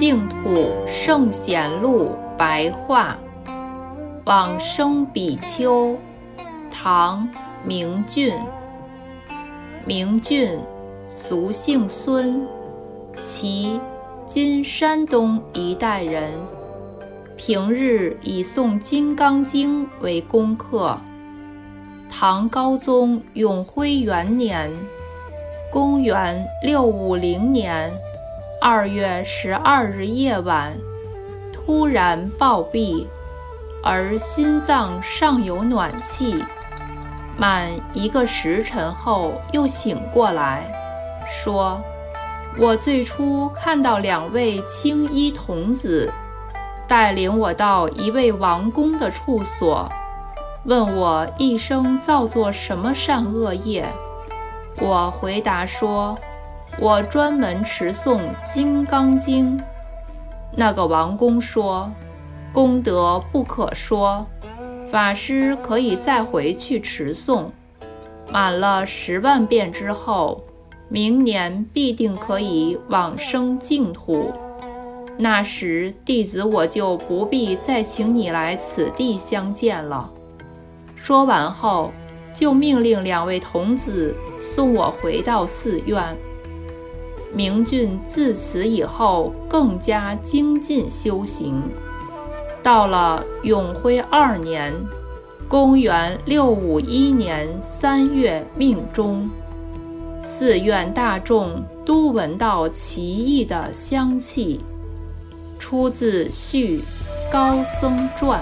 净土圣贤录白话，往生比丘，唐·明俊。明俊，俗姓孙，其今山东一带人。平日以诵《金刚经》为功课。唐高宗永徽元年（公元650年）二月十二日夜晚，突然暴毙，而心脏尚有暖气。满一个时辰后又醒过来，说：“我最初看到两位青衣童子，带领我到一位王公的处所，问我一生造作什么善恶业。我回答说。”我专门持诵《金刚经》，那个王公说，功德不可说，法师可以再回去持诵，满了十万遍之后，明年必定可以往生净土。那时弟子我就不必再请你来此地相见了。说完后，就命令两位童子送我回到寺院。明俊自此以后更加精进修行，到了永徽二年（公元651年）三月命终，寺院大众都闻到奇异的香气。出自《续高僧传》。